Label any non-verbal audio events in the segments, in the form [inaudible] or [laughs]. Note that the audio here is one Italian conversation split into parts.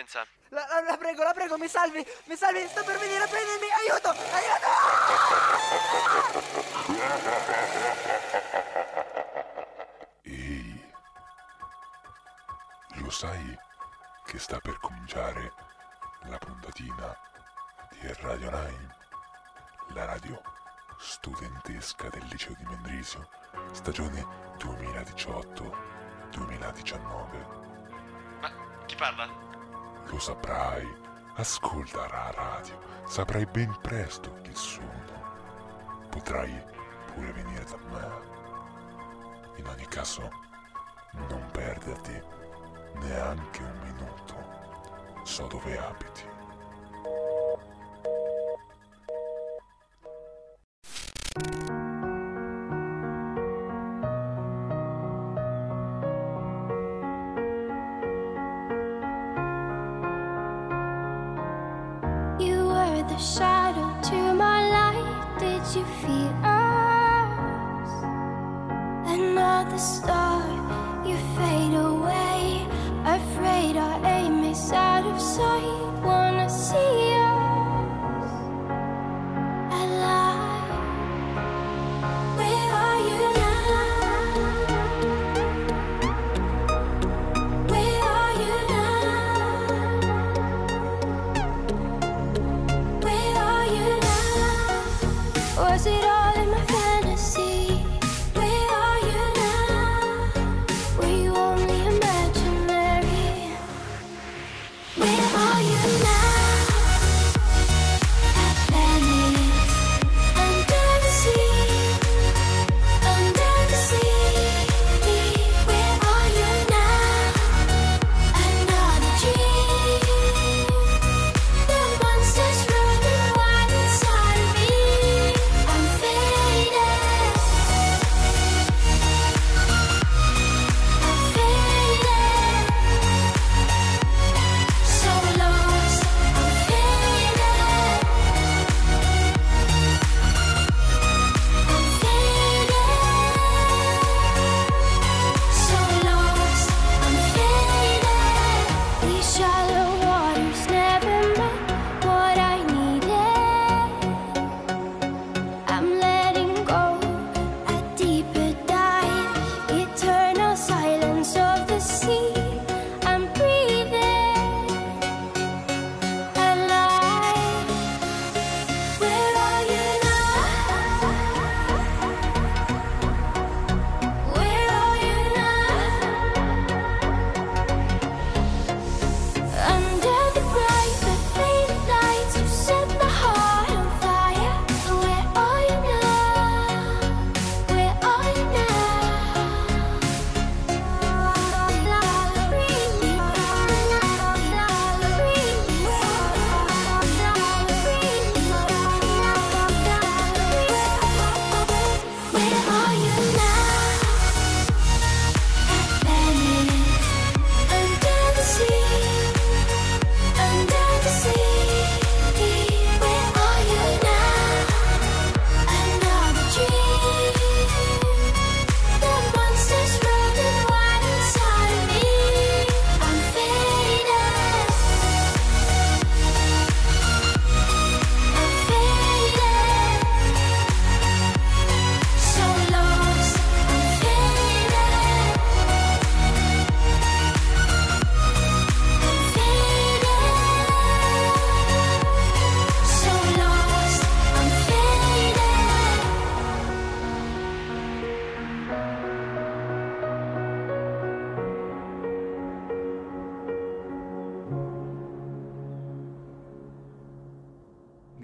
emergenza? La, la, la prego, la prego, mi salvi, mi salvi, sto per venire a prendermi, aiuto, aiuto! Ehi, lo sai che sta per cominciare la puntatina di Radio 9, la radio studentesca del liceo di Mendrisio, stagione 2018-2019. Ma chi parla? Lo saprai, ascolta la radio, saprai ben presto chi sono. Potrai pure venire da me. In ogni caso, non perderti neanche un minuto. So dove abiti. shine.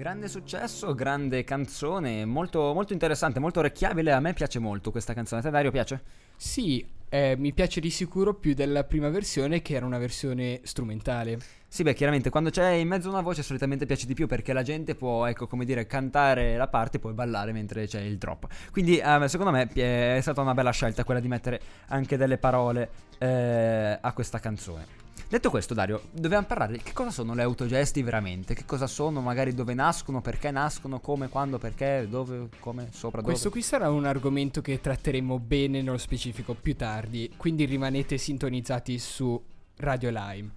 Grande successo, grande canzone, molto, molto interessante, molto orecchiabile. A me piace molto questa canzone. A te, Dario, piace? Sì, eh, mi piace di sicuro più della prima versione che era una versione strumentale. Sì, beh, chiaramente quando c'è in mezzo una voce solitamente piace di più perché la gente può, ecco, come dire, cantare la parte e poi ballare mentre c'è il drop. Quindi, eh, secondo me, è stata una bella scelta quella di mettere anche delle parole eh, a questa canzone. Detto questo, Dario, dobbiamo parlare di che cosa sono le autogesti veramente, che cosa sono, magari dove nascono, perché nascono, come, quando, perché, dove, come, sopra, dove. Questo qui sarà un argomento che tratteremo bene nello specifico più tardi, quindi rimanete sintonizzati su Radio Lime.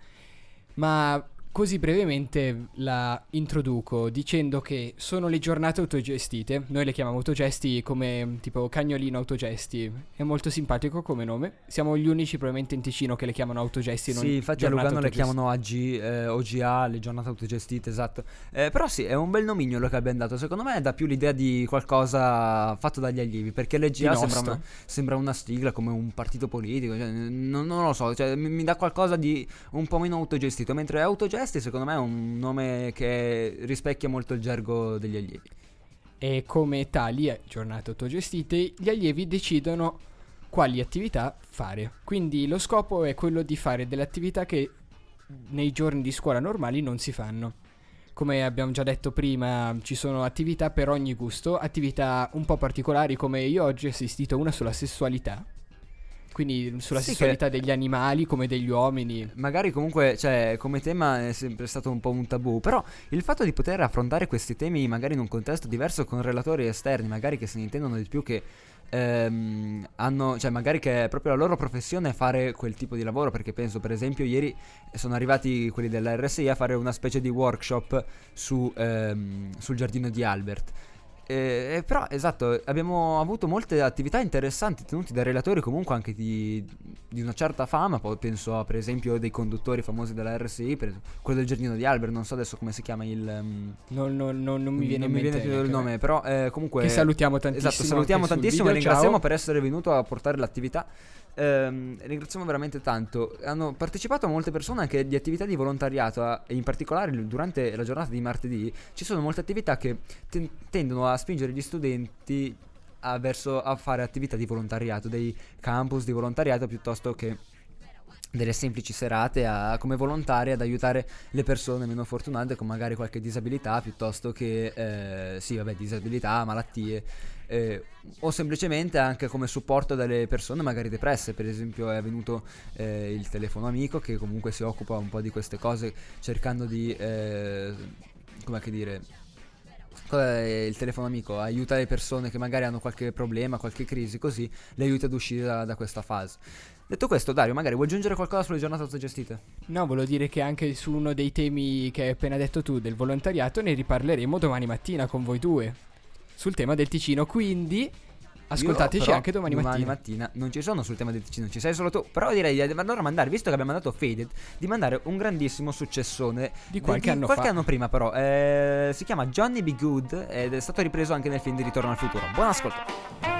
Ma così brevemente la introduco dicendo che sono le giornate autogestite. Noi le chiamiamo autogesti come tipo cagnolino autogesti. È molto simpatico come nome. Siamo gli unici probabilmente in Ticino che le chiamano autogesti. Sì, infatti a Lugano le chiamano AG, eh, OGA, le giornate autogestite, esatto. Eh, però sì, è un bel nomignolo che abbiamo dato. Secondo me dà più l'idea di qualcosa fatto dagli allievi, perché le Di GA sembra una, sembra una sigla come un partito politico, cioè, non, non lo so, cioè, mi, mi dà qualcosa di un po' meno autogestito, mentre autogesti secondo me è un nome che rispecchia molto il gergo degli allievi. E come tali giornate autogestite, gli allievi decidono quali attività fare. Quindi lo scopo è quello di fare delle attività che nei giorni di scuola normali non si fanno. Come abbiamo già detto prima, ci sono attività per ogni gusto, attività un po' particolari come io oggi ho assistito una sulla sessualità. Quindi sulla Sì, sessualità che- degli animali come degli uomini. Magari comunque, cioè, come tema è sempre stato un po' un tabù, però il fatto di poter affrontare questi temi magari in un contesto diverso con relatori esterni, magari che se ne intendono di più che ehm, hanno, cioè magari che è proprio la loro professione fare quel tipo di lavoro, perché penso per esempio ieri sono arrivati quelli della RSI a fare una specie di workshop su, ehm, sul giardino di Albert. Eh, eh, però esatto, abbiamo avuto molte attività interessanti tenuti da relatori comunque anche di, di una certa fama, poi penso a per esempio dei conduttori famosi della RSI, quello del giardino di Albert, non so adesso come si chiama il... ehm, Non, non- non- mi viene non in mente più il a me. nome, però eh, comunque... Che salutiamo tantissimo. Esatto, salutiamo tantissimo e video, ringraziamo ciao. per essere venuto a portare l'attività. Ehm, ringraziamo veramente tanto. Hanno partecipato molte persone anche di attività di volontariato a- e in particolare durante la giornata di martedì ci sono molte attività che ten- tendono a spingere gli studenti a, verso a fare attività di volontariato, dei campus di volontariato piuttosto che delle semplici serate a- come volontari ad aiutare le persone meno fortunate con magari qualche disabilità piuttosto che eh, sì vabbè disabilità, malattie eh, o semplicemente anche come supporto delle persone magari depresse per esempio è venuto eh, il telefono amico che comunque si occupa un po' di queste cose cercando di eh, come che dire Cos'è il telefono amico aiuta le persone che magari hanno qualche problema, qualche crisi, così le aiuta ad uscire da, da questa fase. Detto questo, Dario, magari vuoi aggiungere qualcosa sulle giornate autogestite? No, volevo dire che anche su uno dei temi che hai appena detto tu del volontariato ne riparleremo domani mattina con voi due. Sul tema del Ticino, quindi ascoltateci anche domani, mattina. non ci sono sul tema del Ticino, ci sei solo tu. Però direi di allora mandare, visto che abbiamo mandato Faded, di mandare un grandissimo successone Di qualche anno qualche anno prima, però. Eh, si chiama Johnny Be Good ed è stato ripreso anche nel film di Ritorno al futuro. Buon ascolto.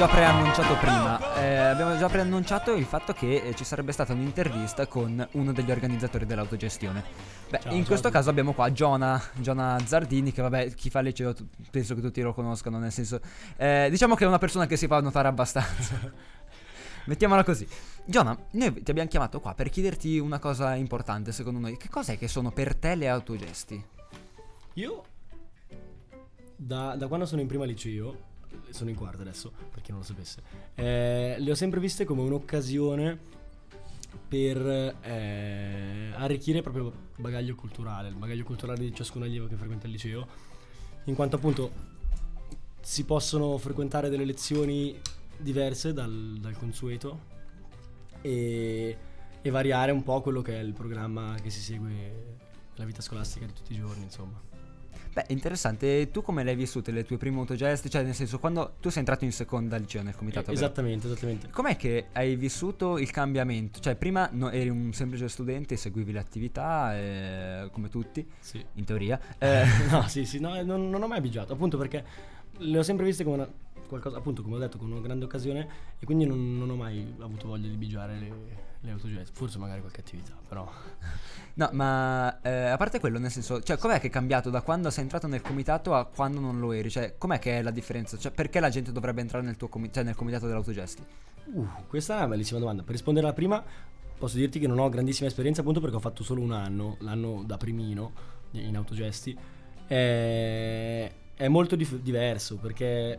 Già preannunciato prima. eh, abbiamo già preannunciato il fatto che eh, ci sarebbe stata un'intervista con uno degli organizzatori dell'autogestione. Beh, Ciao, in ciao questo caso abbiamo qua Giona, Giona Zardini, che vabbè, chi fa liceo penso che tutti lo conoscano, nel senso... eh, diciamo che è una persona che si fa notare abbastanza. [laughs] Mettiamola così. Giona, noi ti abbiamo chiamato qua per chiederti una cosa importante, secondo noi. Che cos'è che sono per te le autogesti? Io, da, da quando sono in prima liceo, sono in quarta adesso, per chi non lo sapesse, eh, le ho sempre viste come un'occasione per eh, arricchire il proprio bagaglio culturale, il bagaglio culturale di ciascun allievo che frequenta il liceo, in quanto appunto si possono frequentare delle lezioni diverse dal, dal consueto e, e variare un po' quello che è il programma che si segue nella vita scolastica di tutti i giorni, insomma. Beh, interessante. Tu come le hai vissute le tue prime autogesti? Cioè, nel senso, quando tu sei entrato in seconda liceo nel comitato, vero? esattamente, esattamente. Com'è che hai vissuto il cambiamento? Cioè, prima no- eri un semplice studente, seguivi le attività, eh, come tutti, Sì. in teoria. [laughs] Eh, no, [laughs] sì, sì, no, non, non ho mai bigiato, appunto perché le ho sempre viste come una, qualcosa, appunto, come ho detto, come una grande occasione e quindi non, non ho mai avuto voglia di bigiare le, le autogesti. Forse magari qualche attività, però... [laughs] no, ma eh, a parte quello, nel senso, cioè, com'è che è cambiato da quando sei entrato nel comitato a quando non lo eri? Cioè, com'è che è la differenza? Cioè, perché la gente dovrebbe entrare nel tuo comi- cioè, nel comitato dell'autogesti? Uh, questa è una bellissima domanda. Per rispondere alla prima, posso dirti che non ho grandissima esperienza appunto perché ho fatto solo un anno, l'anno da primino in autogesti. È, è molto dif- diverso perché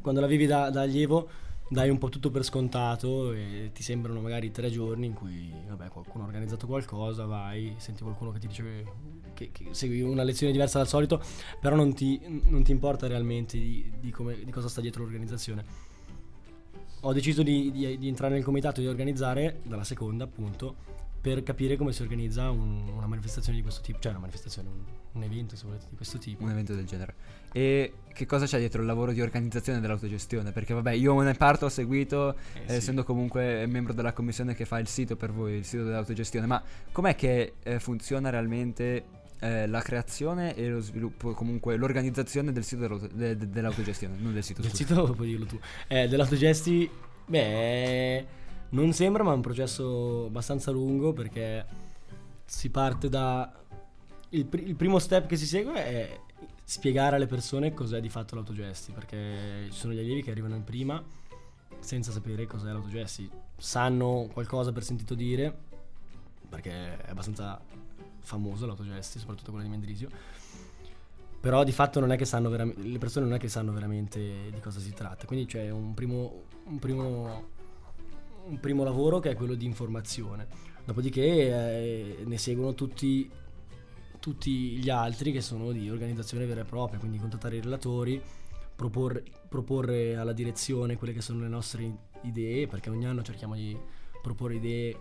quando la vivi da, da allievo dai un po' tutto per scontato e ti sembrano magari tre giorni in cui vabbè, qualcuno ha organizzato qualcosa, vai, senti qualcuno che ti dice che, che- segui una lezione diversa dal solito, però non ti, non ti importa realmente di, di come- di cosa sta dietro l'organizzazione. Ho deciso di- di entrare nel comitato e di organizzare, dalla seconda appunto, per capire come si organizza un- una manifestazione di questo tipo, cioè una manifestazione, un, un evento se volete di questo tipo. Un evento del genere. E che cosa c'è dietro il lavoro di organizzazione dell'autogestione? Perché vabbè, io nel parto ho seguito, Eh, eh, sì. essendo comunque membro della commissione che fa il sito per voi, il sito dell'autogestione, ma com'è che eh, funziona realmente eh, la creazione e lo sviluppo, comunque l'organizzazione del sito dell'auto- de- de- dell'autogestione, non del sito, Del scusa. sito puoi dirlo tu. Eh, dell'autogesti, beh, non sembra, ma è un processo abbastanza lungo perché si parte da... Il, pri- il primo step che si segue è spiegare alle persone cos'è di fatto l'autogesti, perché ci sono gli allievi che arrivano in prima senza sapere cos'è l'autogesti. Sanno qualcosa per sentito dire, perché è abbastanza famoso l'autogesti, soprattutto quello di Mendrisio. Però di fatto non è che sanno veramente, le persone non è che sanno veramente di cosa si tratta. Quindi c'è un primo, un primo, un primo lavoro che è quello di informazione. Dopodiché eh, ne seguono tutti, tutti gli altri che sono di organizzazione vera e propria, quindi contattare i relatori, proporre, proporre alla direzione quelle che sono le nostre idee, perché ogni anno cerchiamo di proporre idee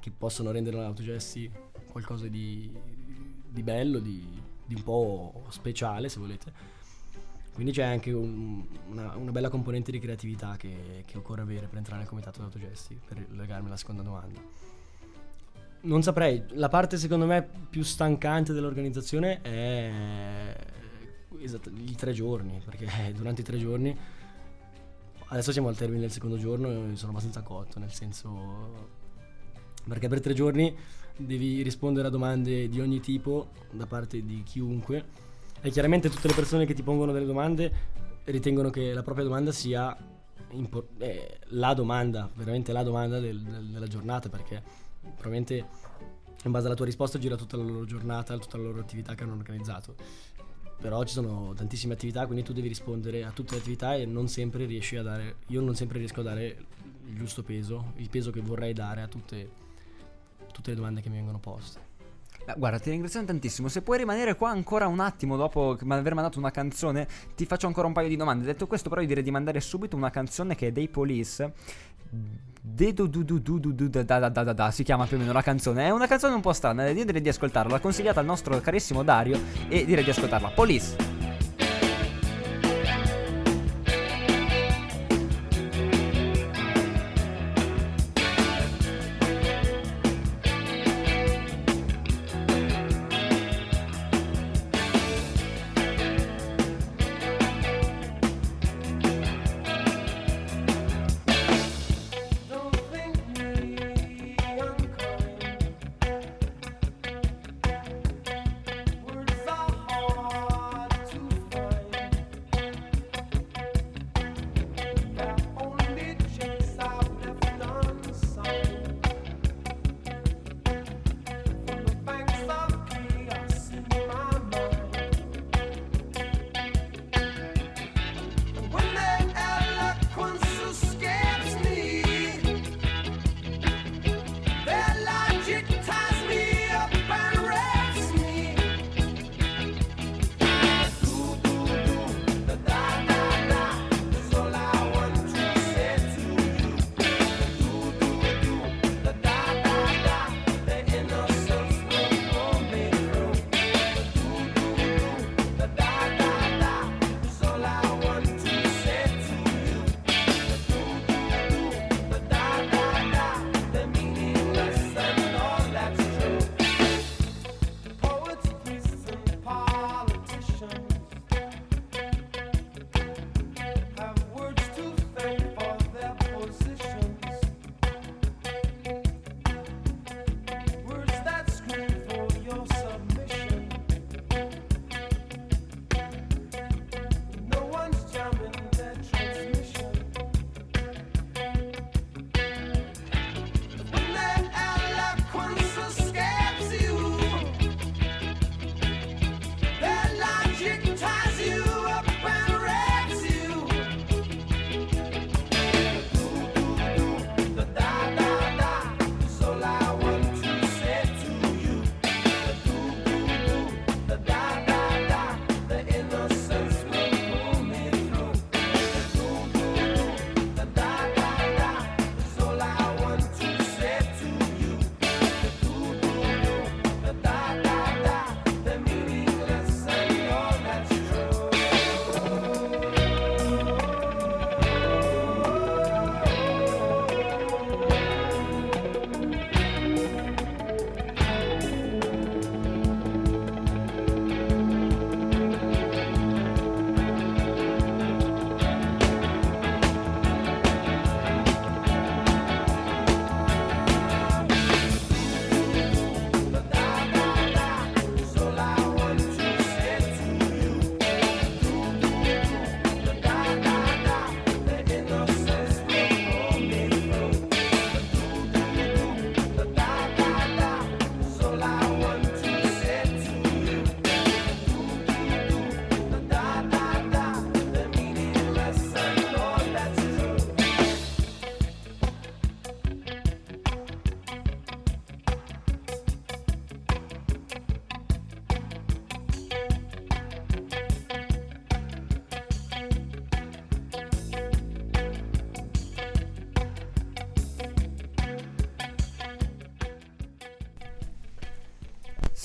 che possono rendere l'autogesti qualcosa di, di bello, di, di un po' speciale se volete. Quindi c'è anche un- una, una bella componente di creatività che, che occorre avere per entrare nel comitato di autogesti, per legarmi alla seconda domanda. Non saprei, la parte secondo me più stancante dell'organizzazione è esatto, i tre giorni, perché [laughs] durante i tre giorni, adesso siamo al termine del secondo giorno sono abbastanza cotto, nel senso perché per tre giorni devi rispondere a domande di ogni tipo da parte di chiunque e chiaramente tutte le persone che ti pongono delle domande ritengono che la propria domanda sia impo- eh, la domanda, veramente la domanda del- del- della giornata perché probabilmente in base alla tua risposta gira tutta la loro giornata, tutta la loro attività che hanno organizzato. Però ci sono tantissime attività, quindi tu devi rispondere a tutte le attività e non sempre riesci a dare, io non sempre riesco a dare il giusto peso, il peso che vorrei dare a tutte, tutte le domande che mi vengono poste. Guarda, ti ringraziamo tantissimo. Se puoi rimanere qua ancora un attimo dopo aver mandato una canzone, ti faccio ancora un paio di domande. Detto questo, però, io direi di mandare subito una canzone che è dei Police. De du da da da da da si chiama più o meno la canzone. È una canzone un po' strana. Io direi di ascoltarla. L'ha consigliata al nostro carissimo Dario. E direi di ascoltarla. Police.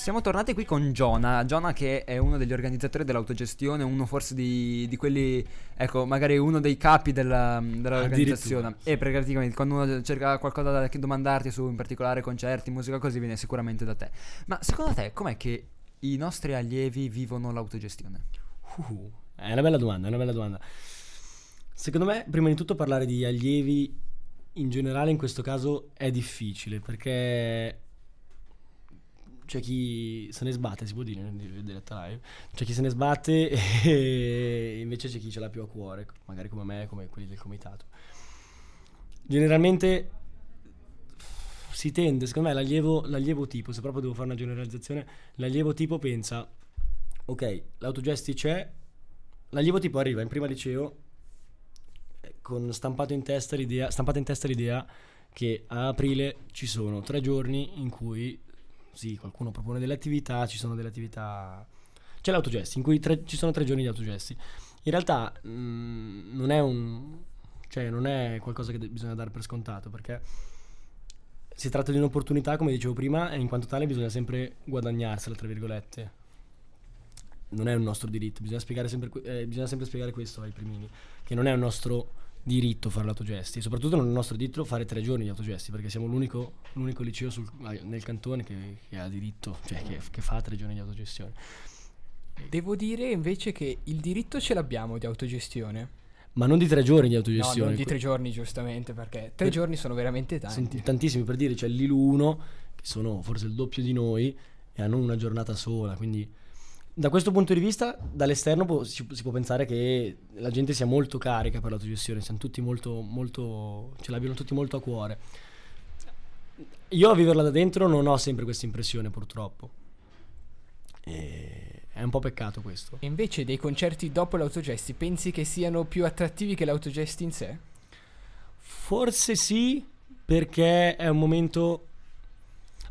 Siamo tornati qui con Giona, Giona che è uno degli organizzatori dell'autogestione, uno forse di, di quelli, ecco, magari uno dei capi della, dell'organizzazione. E praticamente quando uno cerca qualcosa da domandarti su in particolare concerti, musica così, viene sicuramente da te. Ma secondo te com'è che i nostri allievi vivono l'autogestione? Uh, è una bella domanda, è una bella domanda. Secondo me, prima di tutto parlare di allievi in generale in questo caso è difficile perché c'è chi se ne sbatte, si può dire in diretta live, c'è chi se ne sbatte [laughs] e invece c'è chi ce l'ha più a cuore, magari come me, come quelli del comitato. Generalmente si tende, secondo me, l'allievo, l'allievo tipo, se proprio devo fare una generalizzazione, l'allievo tipo pensa, ok, l'autogesti c'è, l'allievo tipo arriva in prima liceo eh, con stampato in testa l'idea, in testa l'idea che a aprile ci sono tre giorni in cui sì, qualcuno propone delle attività, ci sono delle attività... C'è l'autogesti, in cui tre- ci sono tre giorni di autogesti. In realtà mh, non è un... cioè non è qualcosa che de- bisogna dare per scontato, perché si tratta di un'opportunità, come dicevo prima, e in quanto tale bisogna sempre guadagnarsela, tra virgolette. Non è un nostro diritto, bisogna, sempre, eh, bisogna sempre spiegare questo ai primini, che non è un nostro diritto fare l'autogesti e soprattutto non è il nostro diritto fare tre giorni di autogesti perché siamo l'unico, l'unico liceo sul- nel cantone che, che ha diritto, cioè che, che fa tre giorni di autogestione. Devo dire invece che il diritto ce l'abbiamo di autogestione. Ma non di tre giorni di No, autogestione. non di tre giorni giustamente, perché tre Per- giorni sono veramente Sono tanti. tantissimi per dire, c'è l'ILU 1 che sono forse il doppio di noi e hanno una giornata sola, quindi da questo punto di vista dall'esterno può- si, si può pensare che la gente sia molto carica per l'autogestione, siamo tutti molto, molto, ce l'abbiano tutti molto a cuore. Io a viverla da dentro non ho sempre questa impressione purtroppo. E è un po' peccato questo. E invece dei concerti dopo l'autogesti, pensi che siano più attrattivi che l'autogesti in sé? Forse sì, perché è un momento.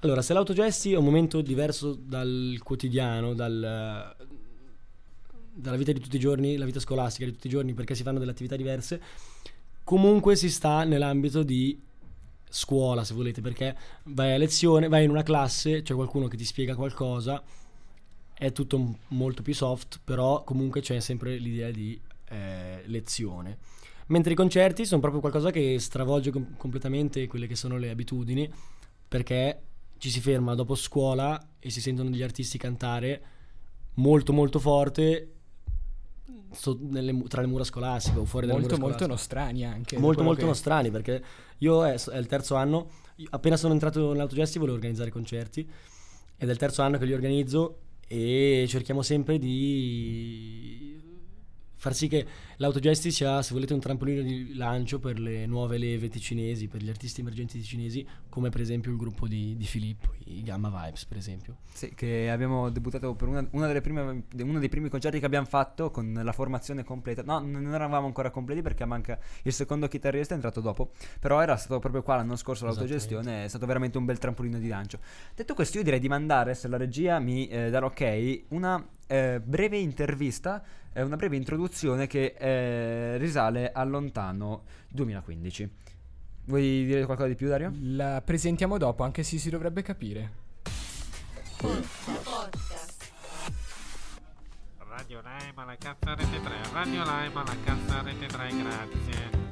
Allora, se l'autogesti è un momento diverso dal quotidiano, dal- dalla vita di tutti i giorni, la vita scolastica di tutti i giorni, perché si fanno delle attività diverse, comunque si sta nell'ambito di scuola, se volete, perché vai a lezione, vai in una classe, c'è qualcuno che ti spiega qualcosa, è tutto molto più soft, però comunque c'è sempre l'idea di eh, lezione. Mentre i concerti sono proprio qualcosa che stravolge com- completamente quelle che sono le abitudini, perché ci si ferma dopo scuola e si sentono degli artisti cantare molto molto forte so- nelle tra le mura scolastiche o fuori dalle Molto, mura molto scolastiche. nostrani anche. Molto molto che- nostrani perché io è, è il terzo anno, appena sono entrato nell'autogesti volevo organizzare concerti ed è il terzo anno che li organizzo e cerchiamo sempre di far sì che l'autogesti sia, se volete, un trampolino di lancio per le nuove leve ticinesi, per gli artisti emergenti ticinesi, come per esempio il gruppo di, di Filippo, i Gamma Vibes, per esempio. Sì, che abbiamo debuttato per una, una delle prime, uno dei primi concerti che abbiamo fatto con la formazione completa. No, non eravamo ancora completi perché manca il secondo chitarrista, è entrato dopo. Però era stato proprio qua l'anno scorso l'autogestione, è stato veramente un bel trampolino di lancio. Detto questo, io direi di mandare, se la regia mi eh, dà l'ok, una eh, breve intervista, eh, una breve introduzione che eh, risale al lontano 2015. Vuoi dire qualcosa di più, Dario? La presentiamo dopo, anche se si dovrebbe capire. Radio Lime alla cassa rete 3, Radio alla cassa rete 3, grazie.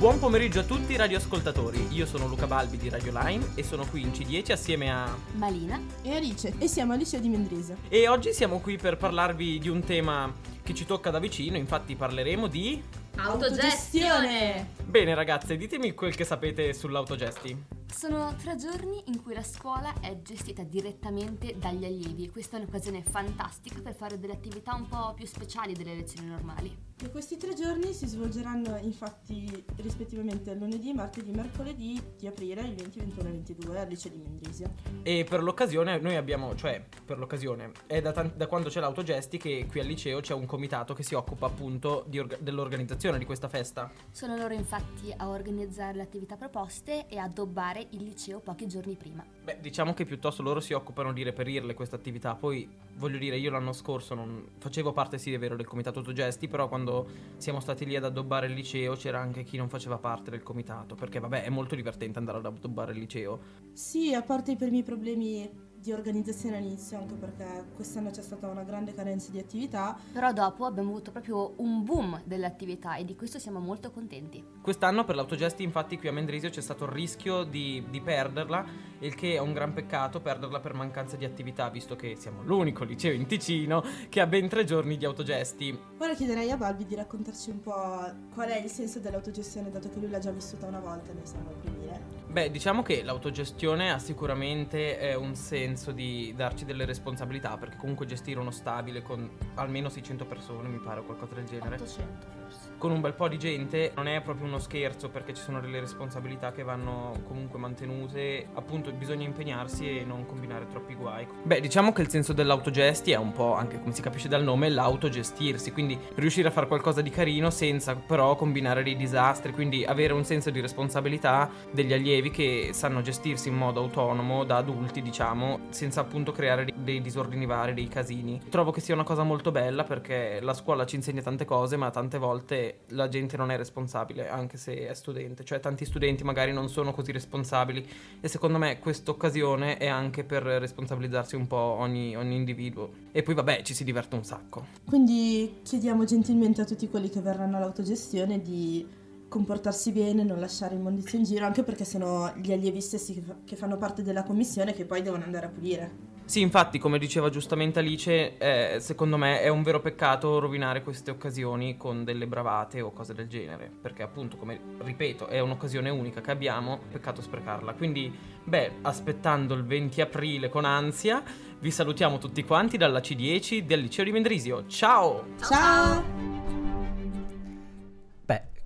Buon pomeriggio a tutti radioascoltatori, io sono Luca Balbi di Radio Line e sono qui in C10 assieme a... Malina. E Alice. E siamo al liceo di Mendrisa. E oggi siamo qui per parlarvi di un tema che ci tocca da vicino, infatti parleremo di... Autogestione! Bene ragazze, ditemi quel che sapete sull'autogesti. Sono tre giorni in cui la scuola è gestita direttamente dagli allievi e questa è un'occasione fantastica per fare delle attività un po' più speciali delle lezioni normali. E questi tre giorni si svolgeranno infatti rispettivamente lunedì, martedì, mercoledì di aprile, il 20, 21 e 22 al liceo di Mendrisia. E per l'occasione noi abbiamo, cioè per l'occasione, è da, tan- da quando c'è l'autogesti che qui al liceo c'è un comitato che si occupa appunto di orga- dell'organizzazione di questa festa. Sono loro infatti a organizzare le attività proposte e a addobbare il liceo pochi giorni prima. Beh, diciamo che piuttosto loro si occupano di reperirle queste attività. Poi, voglio dire, io l'anno scorso non facevo parte, sì, è vero, del comitato autogesti, però quando siamo stati lì ad addobbare il liceo c'era anche chi non faceva parte del comitato, perché vabbè, è molto divertente andare ad addobbare il liceo. Sì, a parte i primi problemi di organizzazione all'inizio, anche perché quest'anno c'è stata una grande carenza di attività. Però dopo abbiamo avuto proprio un boom delle attività e di questo siamo molto contenti. Quest'anno per l'autogesti infatti qui a Mendrisio c'è stato il rischio di, di perderla, il che è un gran peccato perderla per mancanza di attività, visto che siamo l'unico liceo in Ticino che ha ben tre giorni di autogesti. Ora chiederei a Balbi di raccontarci un po' qual è il senso dell'autogestione, dato che lui l'ha già vissuta una volta e noi siamo i primi. eh. Beh, diciamo che l'autogestione ha sicuramente eh, un senso di darci delle responsabilità, perché comunque gestire uno stabile con almeno 600 persone, mi pare, o qualcosa del genere. 800 forse. Con un bel po' di gente non è proprio uno scherzo, perché ci sono delle responsabilità che vanno comunque mantenute. Appunto, bisogna impegnarsi e non combinare troppi guai. Beh, diciamo che il senso dell'autogesti è un po', anche come si capisce dal nome, l'autogestirsi, quindi riuscire a fare qualcosa di carino senza però combinare dei disastri, quindi avere un senso di responsabilità degli allievi che sanno gestirsi in modo autonomo da adulti, diciamo, senza appunto creare dei- disordini vari, dei casini. Trovo che sia una cosa molto bella perché la scuola ci insegna tante cose, ma tante volte la gente non è responsabile, anche se è studente, cioè tanti studenti magari non sono così responsabili e secondo me questa occasione è anche per responsabilizzarsi un po' ogni, ogni individuo. E poi vabbè, ci si diverte un sacco. Quindi chiediamo gentilmente a tutti quelli che verranno all'autogestione di comportarsi bene, non lasciare immondizie in giro, anche perché sono gli allievi stessi che fanno parte della commissione che poi devono andare a pulire. Sì, infatti, come diceva giustamente Alice, eh, secondo me è un vero peccato rovinare queste occasioni con delle bravate o cose del genere. Perché, appunto, come ripeto, è un'occasione unica che abbiamo, peccato sprecarla. Quindi, beh, aspettando il 20 aprile con ansia, vi salutiamo tutti quanti dalla C10 del liceo di Mendrisio. Ciao! Ciao!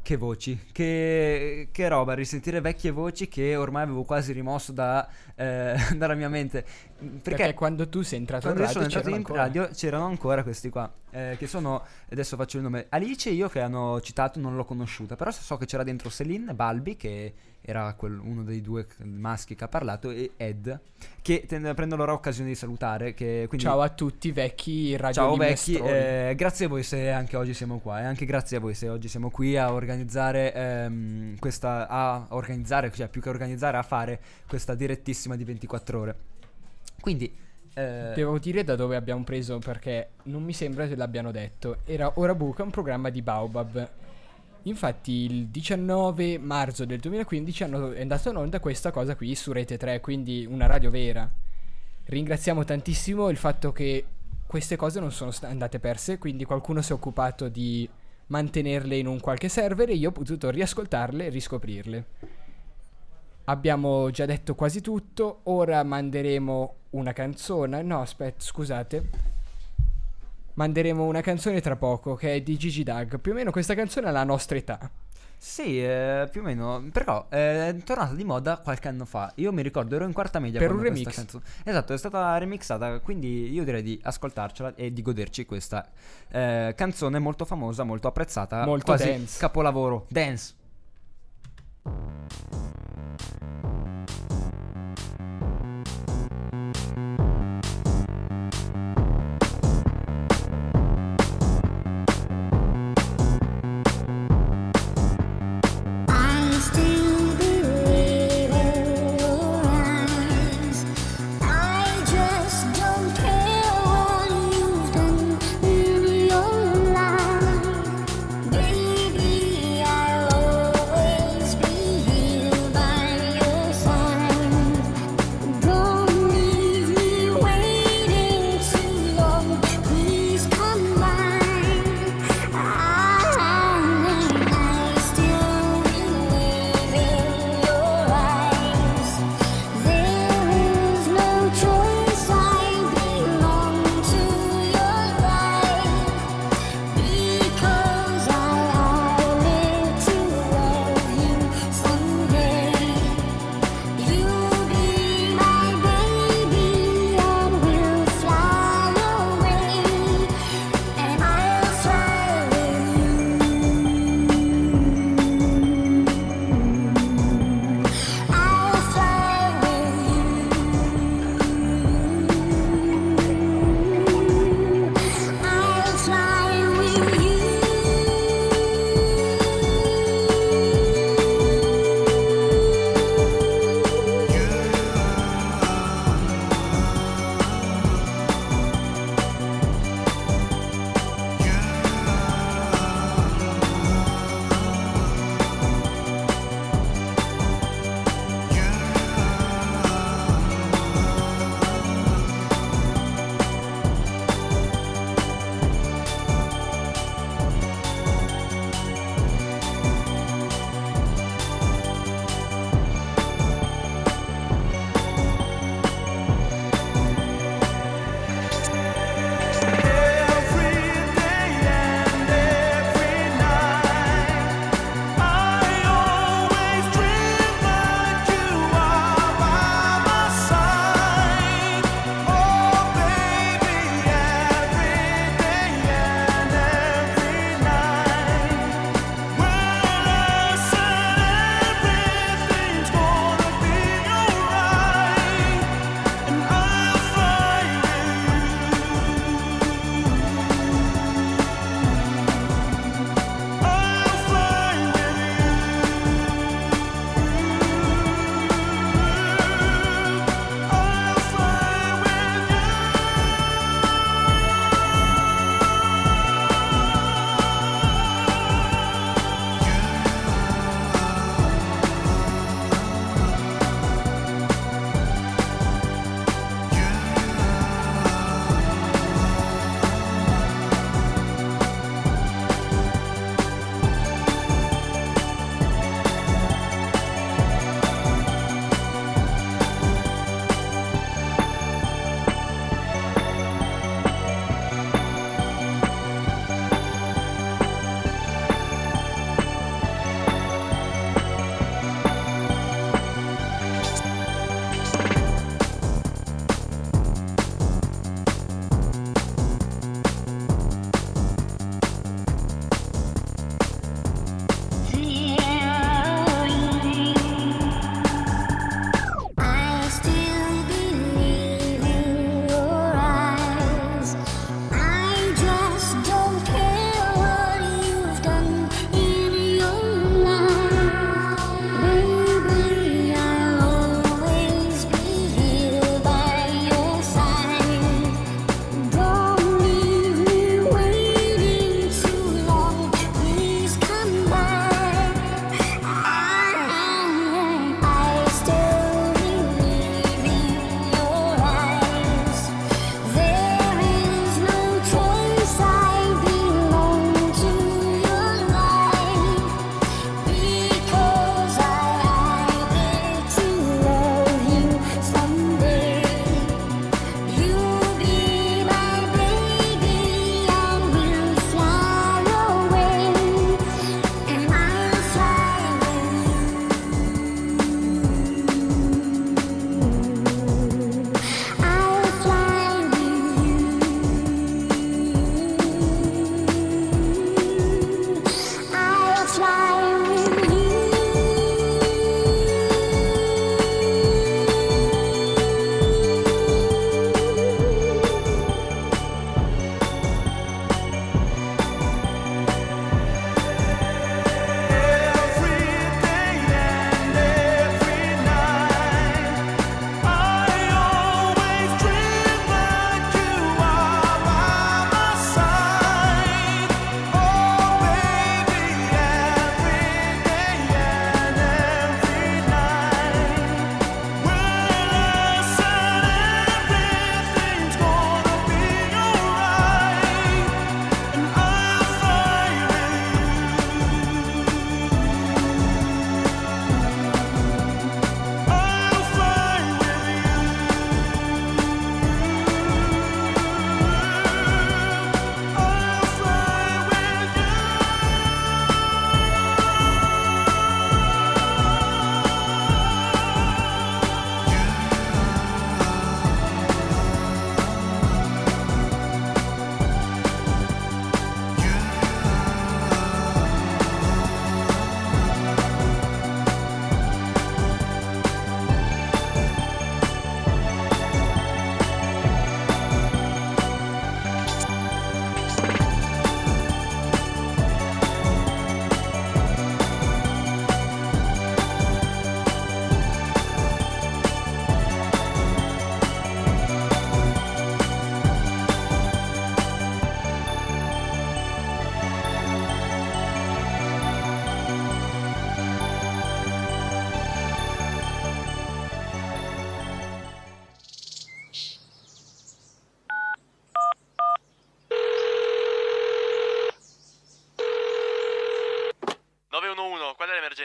Che voci, che, che roba, risentire vecchie voci che ormai avevo quasi rimosso da, eh, [laughs] dalla mia mente. Perché, Perché quando tu sei entrato in radio sono entrato c'erano in ancora. radio c'erano ancora questi qua, eh, che sono, adesso faccio il nome, Alice e io che hanno citato non l'ho conosciuta, però so che c'era dentro Celine, Balbi che era quel- uno dei due maschi che ha parlato e Ed, che te- prendo l'ora occasione di salutare. Che, quindi, Ciao a tutti vecchi radio Ciao vecchi, eh, grazie a voi se anche oggi siamo qua e anche grazie a voi se oggi siamo qui a organizzare ehm, questa, a organizzare, cioè più che organizzare, a fare questa direttissima di 24 ore. Quindi, eh, Devo dire da dove abbiamo preso perché non mi sembra che l'abbiano detto. Era Ora Buca, un programma di Baobab. Infatti il 19 marzo del 2015 hanno- è andata in onda questa cosa qui su Rete 3, quindi una radio vera. Ringraziamo tantissimo il fatto che queste cose non sono andate perse, quindi qualcuno si è occupato di mantenerle in un qualche server e io ho potuto riascoltarle e riscoprirle. Abbiamo già detto quasi tutto, ora manderemo una canzone. No, aspetta, scusate. Manderemo una canzone tra poco che è di Gigi Dag. Più o meno questa canzone ha la nostra età. sì, eh, più o meno, però eh, è tornata di moda qualche anno fa. Io mi ricordo, ero in quarta media Per un remix. canzone- Esatto, è stata remixata, quindi io direi di ascoltarcela e di goderci questa eh, canzone molto famosa, molto apprezzata, Molto quasi dance. capolavoro. Dance.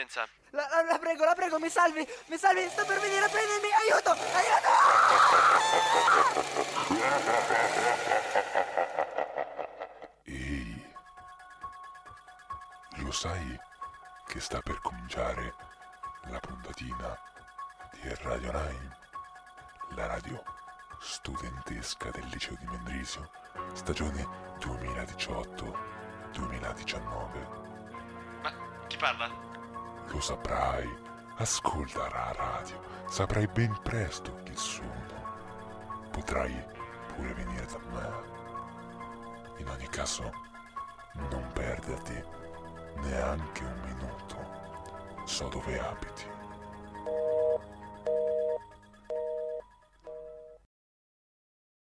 911, qual è l'emergenza? La, la- la prego, la prego, mi salvi, mi salvi, sto per venire a prendermi, aiuto, aiuto! Ehi, lo sai che sta per cominciare la puntatina di Radio 9? La radio studentesca del liceo di Mendrisio, stagione 2018-2019. Ma chi parla? Lo saprai, ascolta la radio, saprai ben presto chi sono. Potrai pure venire da me. In ogni caso, non perderti neanche un minuto. So dove abiti.